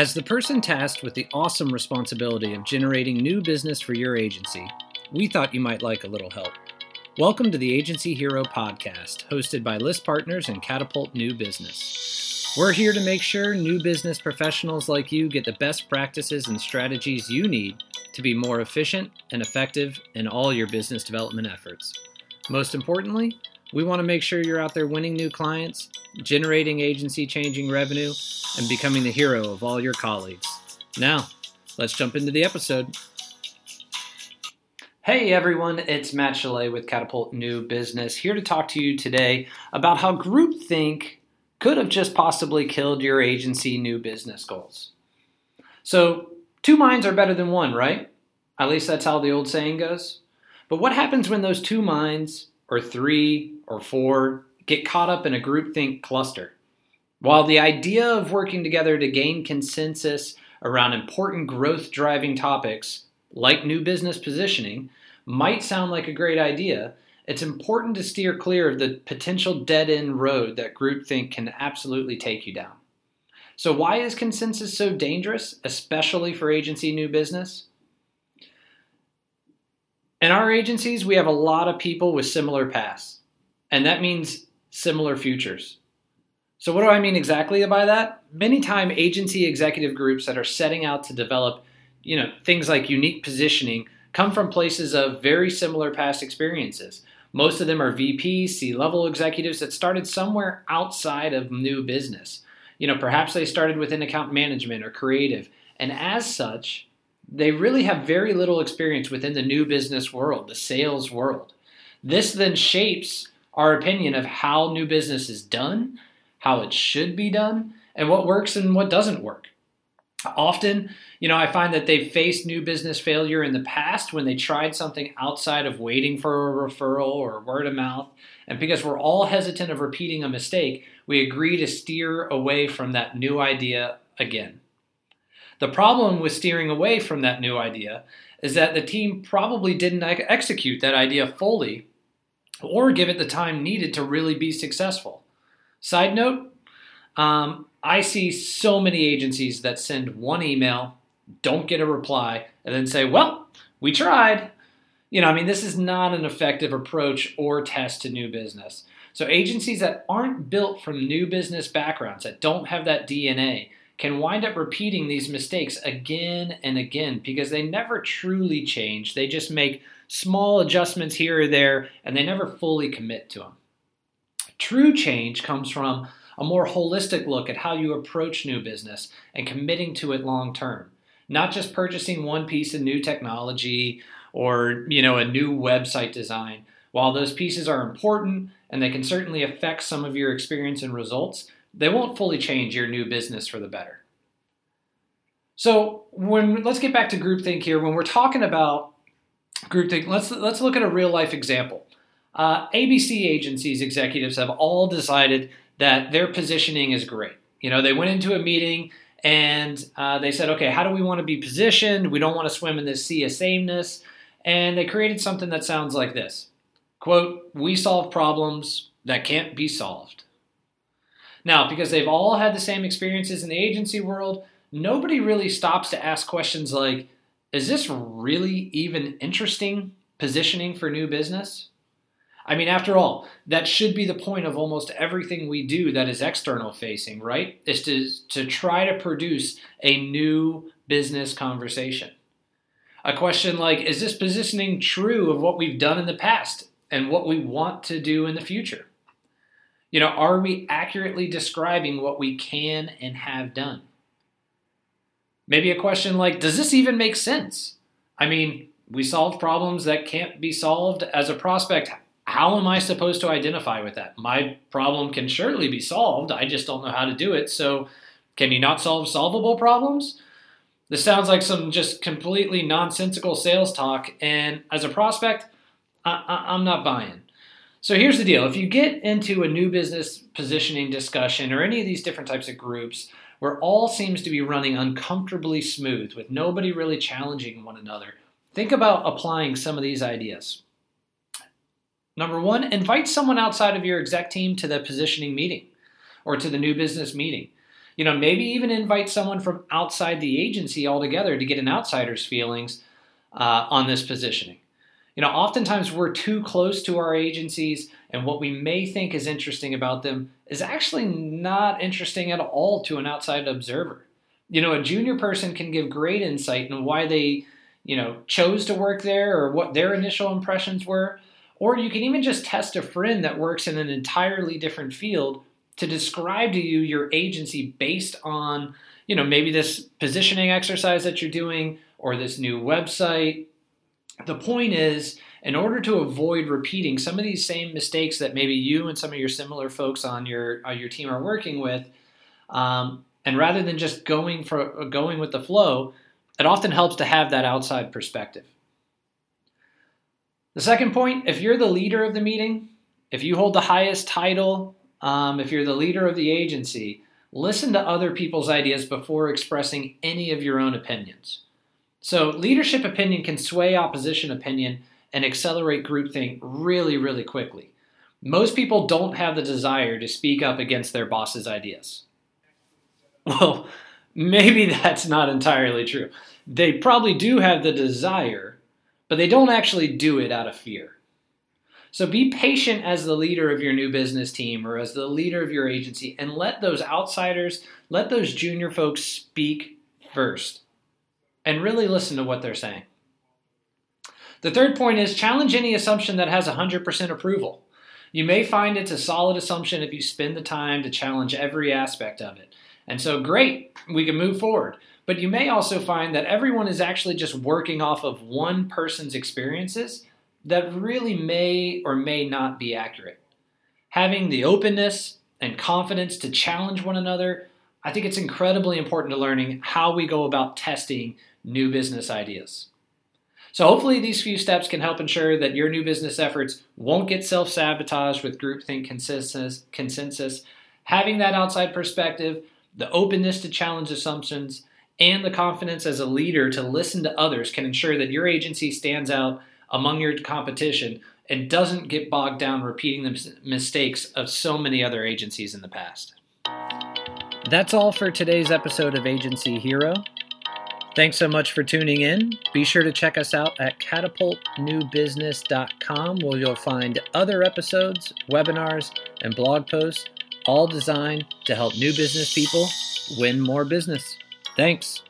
As the person tasked with the awesome responsibility of generating new business for your agency, we thought you might like a little help. Welcome to the Agency Hero podcast, hosted by List Partners and Catapult New Business. We're here to make sure new business professionals like you get the best practices and strategies you need to be more efficient and effective in all your business development efforts. Most importantly, we want to make sure you're out there winning new clients, generating agency changing revenue, and becoming the hero of all your colleagues. Now, let's jump into the episode. Hey everyone, it's Matt Chalet with Catapult New Business here to talk to you today about how groupthink could have just possibly killed your agency new business goals. So, two minds are better than one, right? At least that's how the old saying goes. But what happens when those two minds, or three, or four, get caught up in a groupthink cluster? While the idea of working together to gain consensus around important growth driving topics, like new business positioning, might sound like a great idea, it's important to steer clear of the potential dead end road that groupthink can absolutely take you down. So, why is consensus so dangerous, especially for agency new business? In our agencies, we have a lot of people with similar pasts, and that means similar futures. So, what do I mean exactly by that? Many time agency executive groups that are setting out to develop, you know, things like unique positioning come from places of very similar past experiences. Most of them are VPs, C-level executives that started somewhere outside of new business. You know, perhaps they started within account management or creative, and as such, they really have very little experience within the new business world, the sales world. This then shapes our opinion of how new business is done how it should be done, and what works and what doesn't work. Often, you know, I find that they've faced new business failure in the past when they tried something outside of waiting for a referral or word of mouth. And because we're all hesitant of repeating a mistake, we agree to steer away from that new idea again. The problem with steering away from that new idea is that the team probably didn't execute that idea fully or give it the time needed to really be successful. Side note, um, I see so many agencies that send one email, don't get a reply, and then say, well, we tried. You know, I mean, this is not an effective approach or test to new business. So, agencies that aren't built from new business backgrounds, that don't have that DNA, can wind up repeating these mistakes again and again because they never truly change. They just make small adjustments here or there and they never fully commit to them. True change comes from a more holistic look at how you approach new business and committing to it long term. Not just purchasing one piece of new technology or, you know, a new website design. While those pieces are important and they can certainly affect some of your experience and results, they won't fully change your new business for the better. So, when let's get back to groupthink here. When we're talking about groupthink, let's let's look at a real life example. Uh, ABC agencies executives have all decided that their positioning is great. You know, they went into a meeting and uh, they said, okay, how do we want to be positioned? We don't want to swim in this sea of sameness. And they created something that sounds like this quote, we solve problems that can't be solved. Now, because they've all had the same experiences in the agency world, nobody really stops to ask questions like, is this really even interesting positioning for new business? I mean, after all, that should be the point of almost everything we do that is external facing, right? Is to, to try to produce a new business conversation. A question like, is this positioning true of what we've done in the past and what we want to do in the future? You know, are we accurately describing what we can and have done? Maybe a question like, does this even make sense? I mean, we solve problems that can't be solved as a prospect how am I supposed to identify with that? My problem can surely be solved. I just don't know how to do it. So, can you not solve solvable problems? This sounds like some just completely nonsensical sales talk. And as a prospect, I, am not buying. So, here's the deal if you get into a new business positioning discussion or any of these different types of groups, where all seems to be running uncomfortably smooth with nobody really challenging one another, think about applying some of these ideas. Number one, invite someone outside of your exec team to the positioning meeting or to the new business meeting. You know, maybe even invite someone from outside the agency altogether to get an outsider's feelings uh, on this positioning. You know, oftentimes we're too close to our agencies, and what we may think is interesting about them is actually not interesting at all to an outside observer. You know, a junior person can give great insight in why they, you know, chose to work there or what their initial impressions were. Or you can even just test a friend that works in an entirely different field to describe to you your agency based on, you know, maybe this positioning exercise that you're doing or this new website. The point is, in order to avoid repeating some of these same mistakes that maybe you and some of your similar folks on your on your team are working with, um, and rather than just going for going with the flow, it often helps to have that outside perspective. The second point, if you're the leader of the meeting, if you hold the highest title um, if you're the leader of the agency, listen to other people's ideas before expressing any of your own opinions. So, leadership opinion can sway opposition opinion and accelerate groupthink really, really quickly. Most people don't have the desire to speak up against their boss's ideas. Well, maybe that's not entirely true. They probably do have the desire, but they don't actually do it out of fear. So be patient as the leader of your new business team or as the leader of your agency and let those outsiders, let those junior folks speak first and really listen to what they're saying. The third point is challenge any assumption that has 100% approval. You may find it's a solid assumption if you spend the time to challenge every aspect of it. And so, great, we can move forward. But you may also find that everyone is actually just working off of one person's experiences that really may or may not be accurate. Having the openness and confidence to challenge one another, I think it's incredibly important to learning how we go about testing new business ideas. So, hopefully, these few steps can help ensure that your new business efforts won't get self sabotaged with groupthink consensus, consensus. Having that outside perspective, the openness to challenge assumptions, and the confidence as a leader to listen to others can ensure that your agency stands out among your competition and doesn't get bogged down repeating the mistakes of so many other agencies in the past. That's all for today's episode of Agency Hero. Thanks so much for tuning in. Be sure to check us out at catapultnewbusiness.com where you'll find other episodes, webinars, and blog posts, all designed to help new business people win more business. Thanks.